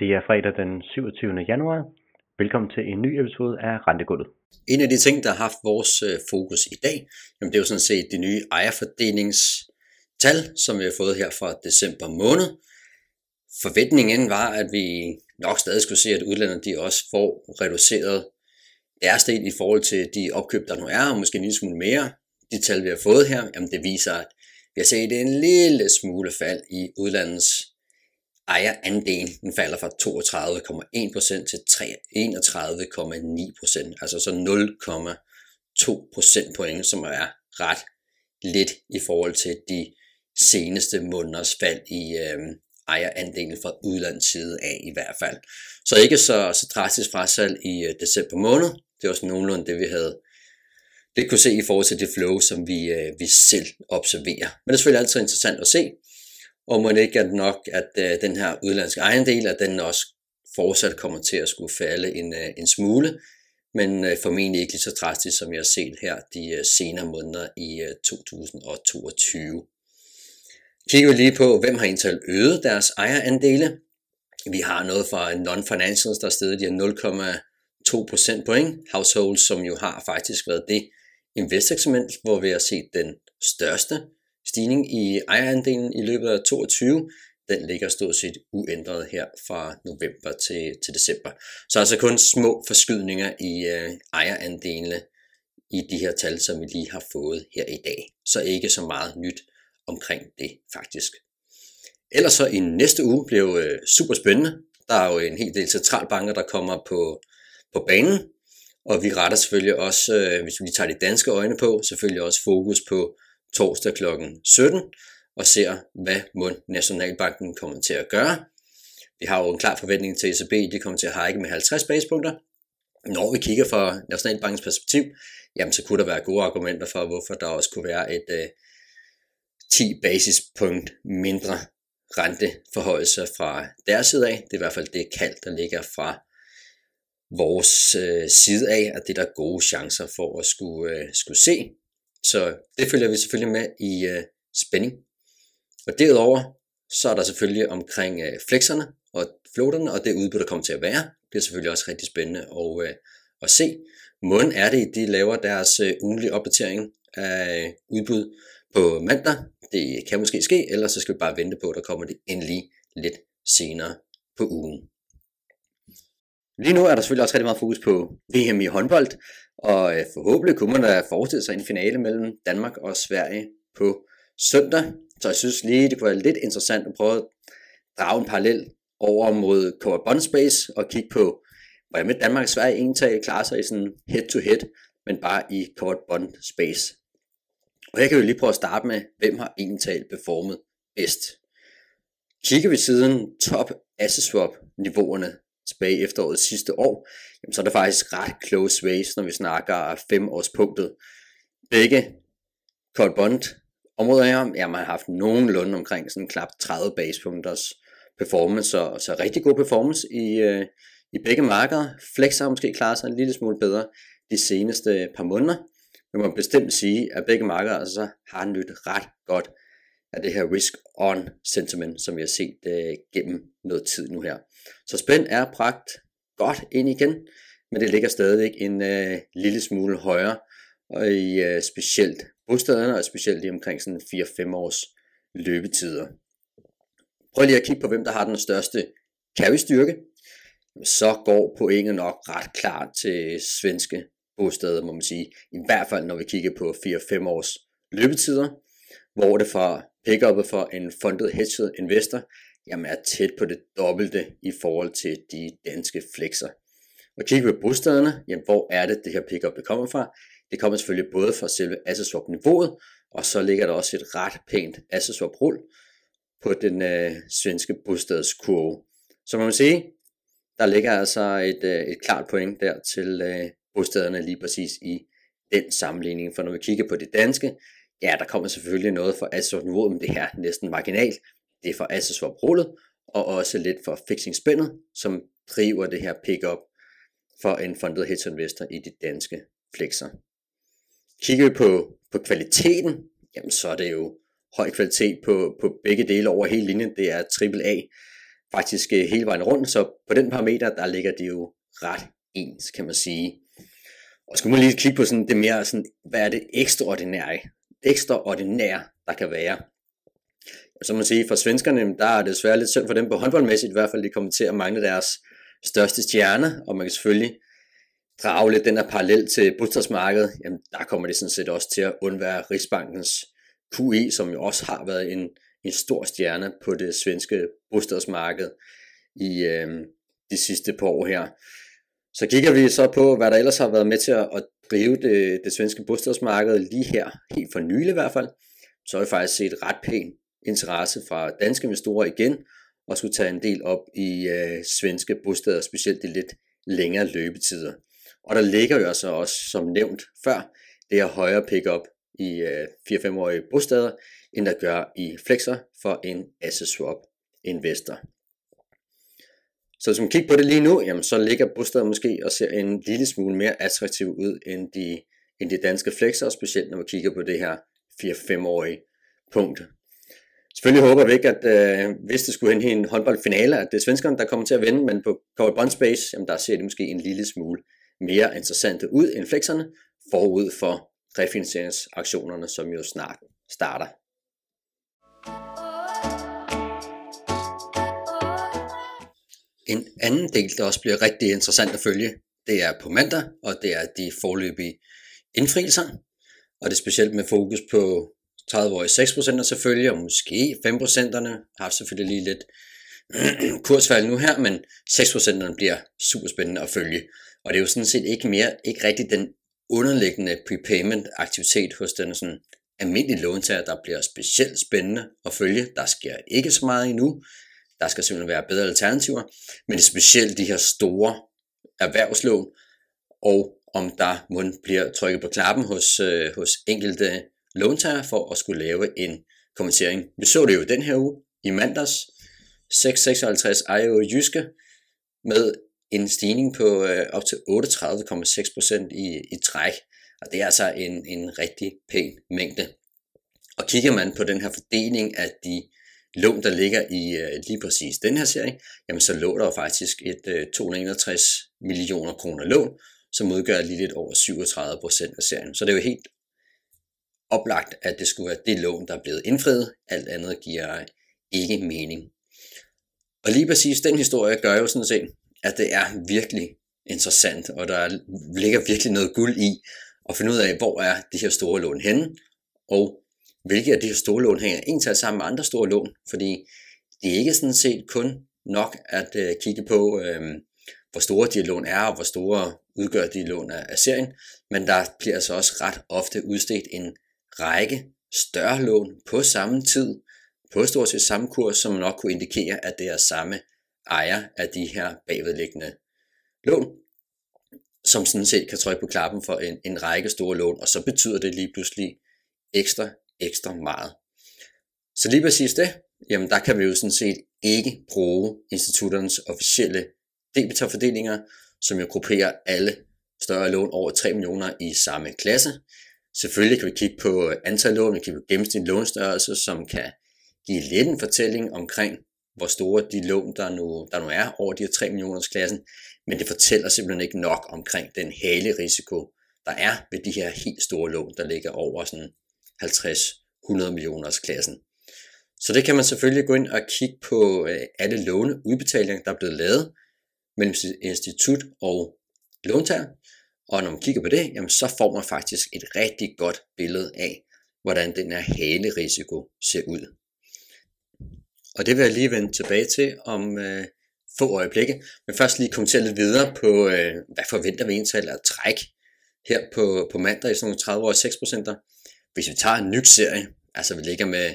Det er fredag den 27. januar. Velkommen til en ny episode af Rentegulvet. En af de ting, der har haft vores øh, fokus i dag, jamen det er jo sådan set de nye ejerfordelingstal, som vi har fået her fra december måned. Forventningen var, at vi nok stadig skulle se, at udlandet de også får reduceret deres del i forhold til de opkøb, der nu er, og måske en lille smule mere. De tal, vi har fået her, jamen det viser, at vi har set en lille smule fald i udlandets ejerandelen Den falder fra 32,1% til 31,9%, altså så 0,2 procentpoint, som er ret lidt i forhold til de seneste måneders fald i øh, ejerandelen fra udlandets side af i hvert fald. Så ikke så, så drastisk frasalg i øh, december måned. Det er også nogenlunde det, vi havde det kunne se i forhold til det flow, som vi, øh, vi selv observerer. Men det er selvfølgelig altid interessant at se, og må det ikke at nok, at øh, den her udlandske ejendel, at den også fortsat kommer til at skulle falde en, øh, en smule, men øh, formentlig ikke lige så drastisk, som jeg har set her de øh, senere måneder i øh, 2022. Kigger vi lige på, hvem har indtil øget deres ejerandele. Vi har noget fra non-financials, der er stedet de 0,2 procentpoint. Households, som jo har faktisk været det investersegment, hvor vi har set den største stigning i ejerandelen i løbet af 22. Den ligger stort set uændret her fra november til, til december. Så altså kun små forskydninger i øh, ejerandelene i de her tal, som vi lige har fået her i dag. Så ikke så meget nyt omkring det faktisk. Ellers så i næste uge bliver øh, super spændende. Der er jo en hel del centralbanker, der kommer på, på banen. Og vi retter selvfølgelig også, øh, hvis vi tager de danske øjne på, selvfølgelig også fokus på torsdag kl. 17 og ser, hvad mund Nationalbanken kommer til at gøre. Vi har jo en klar forventning til ECB, de kommer til at hike med 50 basepunkter. Når vi kigger fra Nationalbankens perspektiv, jamen så kunne der være gode argumenter for, hvorfor der også kunne være et øh, 10 basispunkt mindre renteforhøjelse fra deres side af. Det er i hvert fald det kald, der ligger fra vores øh, side af, at det er der gode chancer for at skulle, øh, skulle se. Så det følger vi selvfølgelig med i øh, spænding. Og derudover, så er der selvfølgelig omkring øh, flexerne og floaterne, og det udbud, der kommer til at være. Det er selvfølgelig også rigtig spændende at, øh, at se. Måden er det, de laver deres øh, ugenlige opdatering af øh, udbud på mandag. Det kan måske ske, ellers så skal vi bare vente på, at der kommer det endelig lidt senere på ugen. Lige nu er der selvfølgelig også rigtig meget fokus på VM i håndbold, og øh, forhåbentlig kunne man da forestille sig en finale mellem Danmark og Sverige på søndag. Så jeg synes lige, det kunne være lidt interessant at prøve at drage en parallel over mod Covered Bond Space og kigge på, hvordan med Danmark og Sverige egentlig klarer sig i sådan head-to-head, men bare i Covered Bond Space. Og her kan vi lige prøve at starte med, hvem har egentlig performet bedst. Kigger vi siden top asseswap niveauerne tilbage i efteråret sidste år, jamen så er det faktisk ret close race, når vi snakker fem års punktet. Begge Colt bond områder her, ja, man har haft nogenlunde omkring sådan knap 30 basepunkters performance, så, så rigtig god performance i, øh, i begge markeder. Flex har måske klaret sig en lille smule bedre de seneste par måneder, men man må bestemt sige, at begge markeder altså har nyt ret godt af det her risk on sentiment, som vi har set øh, gennem noget tid nu her. Så spænd er pragt godt ind igen, men det ligger stadig en øh, lille smule højere, og i øh, specielt bostederne, og specielt i omkring sådan 4-5 års løbetider. Prøv lige at kigge på, hvem der har den største carry-styrke. Så går pointet nok ret klart til svenske bosteder, må man sige. I hvert fald, når vi kigger på 4-5 års løbetider, hvor det for pickupet for en fundet hedged investor, jamen er tæt på det dobbelte i forhold til de danske flexer. Og kigger vi på bostederne, jamen hvor er det, det her pickup det kommer fra? Det kommer selvfølgelig både fra selve asset swap niveauet, og så ligger der også et ret pænt asset swap på den øh, svenske bostadskurve. Så man må sige, der ligger altså et, øh, et klart point der til øh, bostederne lige præcis i den sammenligning. For når vi kigger på det danske, ja, der kommer selvfølgelig noget for Asos niveau, men det er næsten marginalt. Det er for Asos for rullet, og også lidt for fixing spændet, som driver det her pickup for en funded hedge i de danske flexer. Kigger vi på, på kvaliteten, jamen så er det jo høj kvalitet på, på begge dele over hele linjen. Det er AAA. faktisk øh, hele vejen rundt, så på den parameter, der ligger det jo ret ens, kan man sige. Og skal man lige kigge på sådan det mere sådan, hvad er det ekstraordinære, ekstraordinære, der kan være. Så man sige, for svenskerne, der er det desværre lidt synd for dem på håndboldmæssigt, i hvert fald de kommer til at mangle deres største stjerne, og man kan selvfølgelig drage lidt den her parallel til bostadsmarkedet, jamen der kommer det sådan set også til at undvære Rigsbankens QE, som jo også har været en, en stor stjerne på det svenske bostadsmarked i øh, de sidste par år her. Så kigger vi så på, hvad der ellers har været med til at, at drive det, det svenske bostadsmarked lige her, helt for nylig i hvert fald, så har vi faktisk set ret pæn interesse fra danske investorer igen, og skulle tage en del op i øh, svenske bostader, specielt de lidt længere løbetider. Og der ligger jo altså også, som nævnt før, det her højere pickup i øh, 4-5-årige bostader, end der gør i flexer for en asset swap investor. Så hvis man kigger på det lige nu, jamen, så ligger bostader måske og ser en lille smule mere attraktiv ud end de, end de danske flexer, specielt når man kigger på det her 4-5-årige punkt. Selvfølgelig håber vi ikke, at øh, hvis det skulle hen i en håndboldfinale, at det er svenskerne, der kommer til at vinde, men på Covered Bond Space, jamen, der ser det måske en lille smule mere interessante ud end flexerne, forud for refinansieringsaktionerne, som jo snart starter. En anden del, der også bliver rigtig interessant at følge, det er på mandag, og det er de forløbige indfrielser. Og det er specielt med fokus på 30-årige 6% selvfølgelig, og måske 5%'erne har selvfølgelig lige lidt kursfald nu her, men 6%'erne bliver super spændende at følge. Og det er jo sådan set ikke mere, ikke rigtig den underliggende prepayment aktivitet hos den sådan almindelige låntager, der bliver specielt spændende at følge. Der sker ikke så meget endnu. Der skal simpelthen være bedre alternativer. Men det er specielt de her store erhvervslån, og om der må bliver trykket på klappen hos, øh, hos enkelte låntager for at skulle lave en kommentering. Vi så det jo den her uge i mandags. 656 IO Jyske med en stigning på øh, op til 38,6% i, i træk. Og det er altså en, en rigtig pæn mængde. Og kigger man på den her fordeling af de lån, der ligger i øh, lige præcis den her serie, jamen så lå der jo faktisk et øh, 261 millioner kroner lån, som udgør lige lidt over 37 procent af serien. Så det er jo helt oplagt, at det skulle være det lån, der er blevet indfriet. Alt andet giver ikke mening. Og lige præcis den historie gør jo sådan set, at det er virkelig interessant, og der ligger virkelig noget guld i at finde ud af, hvor er de her store lån henne, og hvilke af de her store lån hænger egentlig sammen med andre store lån, fordi det er ikke sådan set kun nok at øh, kigge på, øh, hvor store de lån er, og hvor store udgør de lån af, af serien, men der bliver altså også ret ofte udstedt en række større lån på samme tid, på stort set samme kurs, som nok kunne indikere, at det er samme ejer af de her bagvedliggende lån, som sådan set kan trykke på klappen for en, en række store lån, og så betyder det lige pludselig ekstra, ekstra meget. Så lige præcis det, jamen der kan vi jo sådan set ikke bruge institutternes officielle debitorfordelinger, som jo grupperer alle større lån over 3 millioner i samme klasse. Selvfølgelig kan vi kigge på antal lån, vi kan kigge på gennemsnitlig lånstørrelse, som kan give lidt en fortælling omkring, hvor store de lån, der nu, der nu er over de her 3 millioners klassen, men det fortæller simpelthen ikke nok omkring den hale risiko, der er ved de her helt store lån, der ligger over sådan 50-100 millioners klassen. Så det kan man selvfølgelig gå ind og kigge på øh, alle låneudbetalinger, der er blevet lavet mellem institut og låntager. Og når man kigger på det, jamen så får man faktisk et rigtig godt billede af, hvordan den her halerisiko ser ud. Og det vil jeg lige vende tilbage til om øh, få øjeblikke. Men først lige kommentere lidt videre på, øh, hvad forventer vi egentlig at træk her på, på mandag i sådan nogle 30 år 6 hvis vi tager en ny serie, altså vi ligger med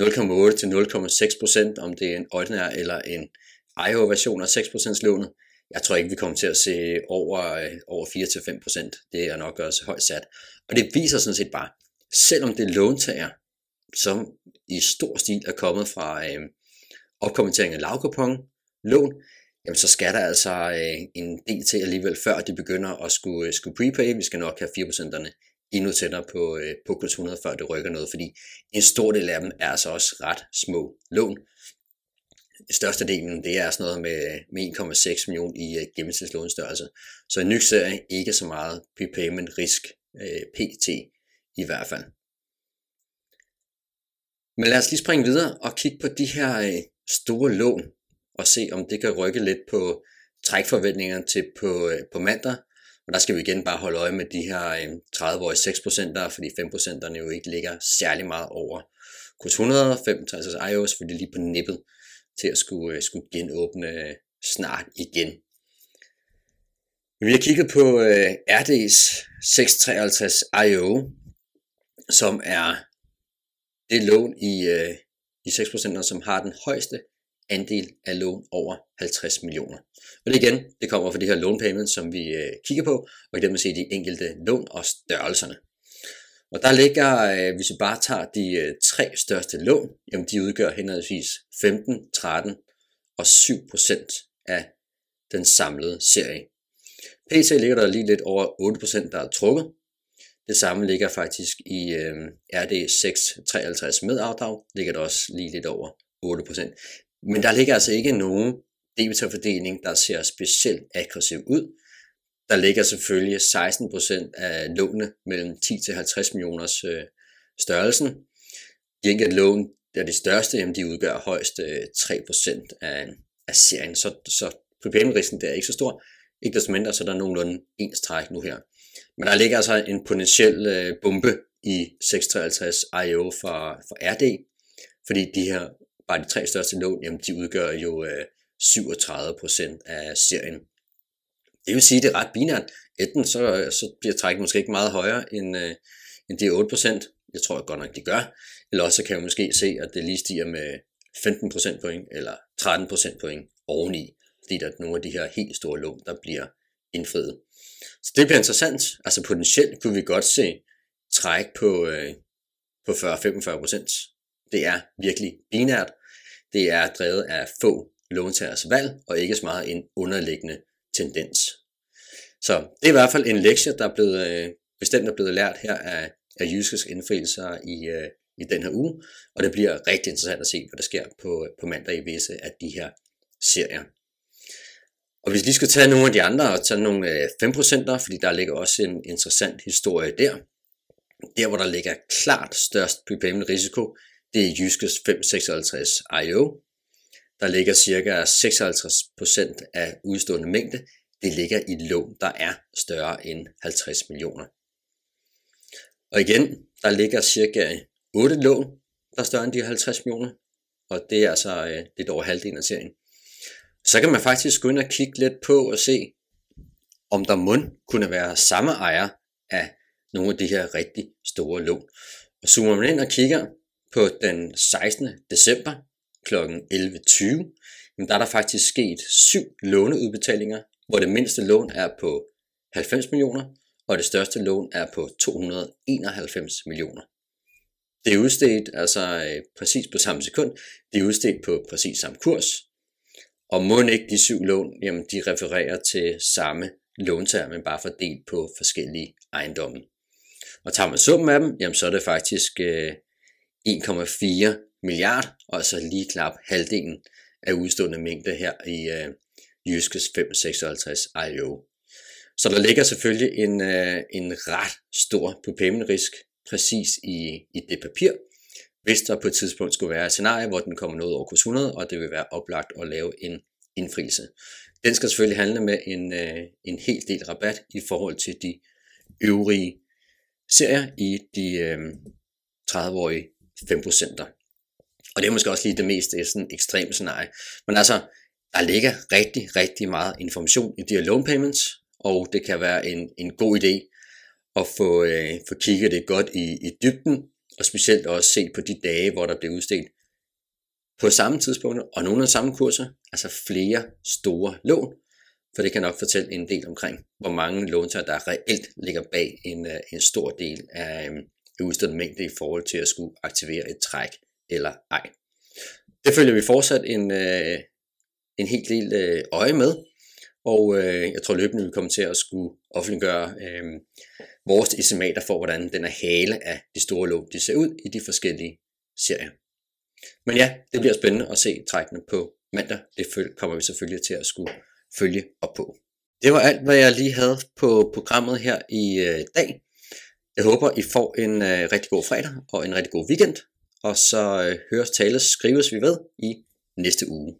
0,8 til 0,6%, om det er en ordinær eller en IO-version af 6% lånet, jeg tror ikke, vi kommer til at se over, øh, over 4-5%. Det er nok også højt sat. Og det viser sådan set bare, selvom det er låntager, som i stor stil er kommet fra øh, opkommentering af lavkupon, lån, jamen så skal der altså øh, en del til alligevel, før de begynder at skulle, øh, skulle prepay. Vi skal nok have 4%'erne endnu tættere på, øh, på kurs 100, før det rykker noget, fordi en stor del af dem er altså også ret små lån. størstedelen, det er sådan noget med, med 1,6 million i øh, gennemsnitslånstørrelse. Så en ny serie ikke så meget prepayment risk øh, pt. i hvert fald. Men lad os lige springe videre og kigge på de her øh, store lån og se om det kan rykke lidt på trækforventningerne til på, øh, på mandag. Og der skal vi igen bare holde øje med de her øh, 30-årige 6%'ere, fordi 5%'erne jo ikke ligger særlig meget over kurs 100, 65 altså det selvfølgelig lige på nippet til at skulle, øh, skulle genåbne øh, snart igen. Vi har kigget på uh, RD's 653 IO, som er det lån i, uh, i 6%, som har den højeste andel af lån over 50 millioner. Og det igen, det kommer fra de her loan payments, som vi øh, kigger på, og i dem se de enkelte lån og størrelserne. Og der ligger, øh, hvis vi bare tager de øh, tre største lån, jamen de udgør henholdsvis 15, 13 og 7 procent af den samlede serie. PT ligger der lige lidt over 8 procent, der er trukket. Det samme ligger faktisk i øh, RD 653 med afdrag, ligger der også lige lidt over 8 procent. Men der ligger altså ikke nogen debitorfordeling, der ser specielt aggressiv ud. Der ligger selvfølgelig 16% af lånene mellem 10 til 50 millioners øh, størrelsen. De enkelte lån, der er de største, jamen de udgør højst øh, 3% af, af serien, så, så prepayment-risken der er ikke så stor. Ikke desto mindre, så er der nogenlunde ens træk nu her. Men der ligger altså en potentiel øh, bombe i 653 IO for, for RD, fordi de her, bare de tre største lån, jamen de udgør jo øh, 37% af serien. Det vil sige, at det er ret binært. Enten så, så bliver trækket måske ikke meget højere end, øh, end de 8%. Jeg tror godt nok, de gør. Eller også så kan jeg måske se, at det lige stiger med 15% point eller 13% point oveni. Fordi der er nogle af de her helt store lån, der bliver indfriet. Så det bliver interessant. Altså potentielt kunne vi godt se træk på, øh, på 40-45%. Det er virkelig binært. Det er drevet af få låntagers valg, og ikke så meget en underliggende tendens. Så det er i hvert fald en lektie, der er blevet, øh, bestemt er blevet lært her af, af Jyskes indfrielser i, øh, i den her uge, og det bliver rigtig interessant at se, hvad der sker på, øh, på mandag i visse af de her serier. Og hvis vi skal tage nogle af de andre og tage nogle øh, 5%'er, fordi der ligger også en interessant historie der. Der, hvor der ligger klart størst prepayment risiko, det er Jyskes 556 IO, der ligger cirka 56% af udstående mængde, det ligger i et lån, der er større end 50 millioner. Og igen, der ligger cirka 8 lån, der er større end de 50 millioner, og det er altså øh, lidt over halvdelen af serien. Så kan man faktisk gå ind og kigge lidt på og se, om der mund kunne være samme ejer af nogle af de her rigtig store lån. Og zoomer man ind og kigger på den 16. december, kl. 11.20, men der er der faktisk sket syv låneudbetalinger, hvor det mindste lån er på 90 millioner, og det største lån er på 291 millioner. Det er udstedt altså øh, præcis på samme sekund, det er udstedt på præcis samme kurs, og må ikke de syv lån, jamen de refererer til samme låntager, men bare fordelt på forskellige ejendomme. Og tager man summen af dem, jamen så er det faktisk øh, 1,4 milliard, og så lige knap halvdelen af udstående mængde her i øh, Jyskes 556 IO. Så der ligger selvfølgelig en, øh, en ret stor prepayment risk præcis i, i det papir, hvis der på et tidspunkt skulle være et scenarie, hvor den kommer noget over kurs 100, og det vil være oplagt at lave en indfrielse. Den skal selvfølgelig handle med en, øh, en hel del rabat i forhold til de øvrige serier i de øh, 30-årige 5%. Og det er måske også lige det mest øh, sådan ekstreme scenarie. Men altså, der ligger rigtig, rigtig meget information i de her loan payments, og det kan være en, en god idé at få, øh, få kigget det godt i, i dybden, og specielt også se på de dage, hvor der bliver udstedt på samme tidspunkt, og nogle af samme kurser, altså flere store lån, for det kan nok fortælle en del omkring, hvor mange låntager, der reelt ligger bag en, øh, en stor del af øh, udstedt mængde i forhold til at skulle aktivere et træk eller ej. Det følger vi fortsat en, øh, en helt del øh, øje med, og øh, jeg tror løbende, vi kommer til at skulle offentliggøre øh, vores estimater for, hvordan den er hale af de store lån, de ser ud i de forskellige serier. Men ja, det bliver spændende at se trækkene på mandag. Det kommer vi selvfølgelig til at skulle følge op på. Det var alt, hvad jeg lige havde på programmet her i øh, dag. Jeg håber, I får en øh, rigtig god fredag og en rigtig god weekend. Og så øh, høres, tales, skrives vi ved i næste uge.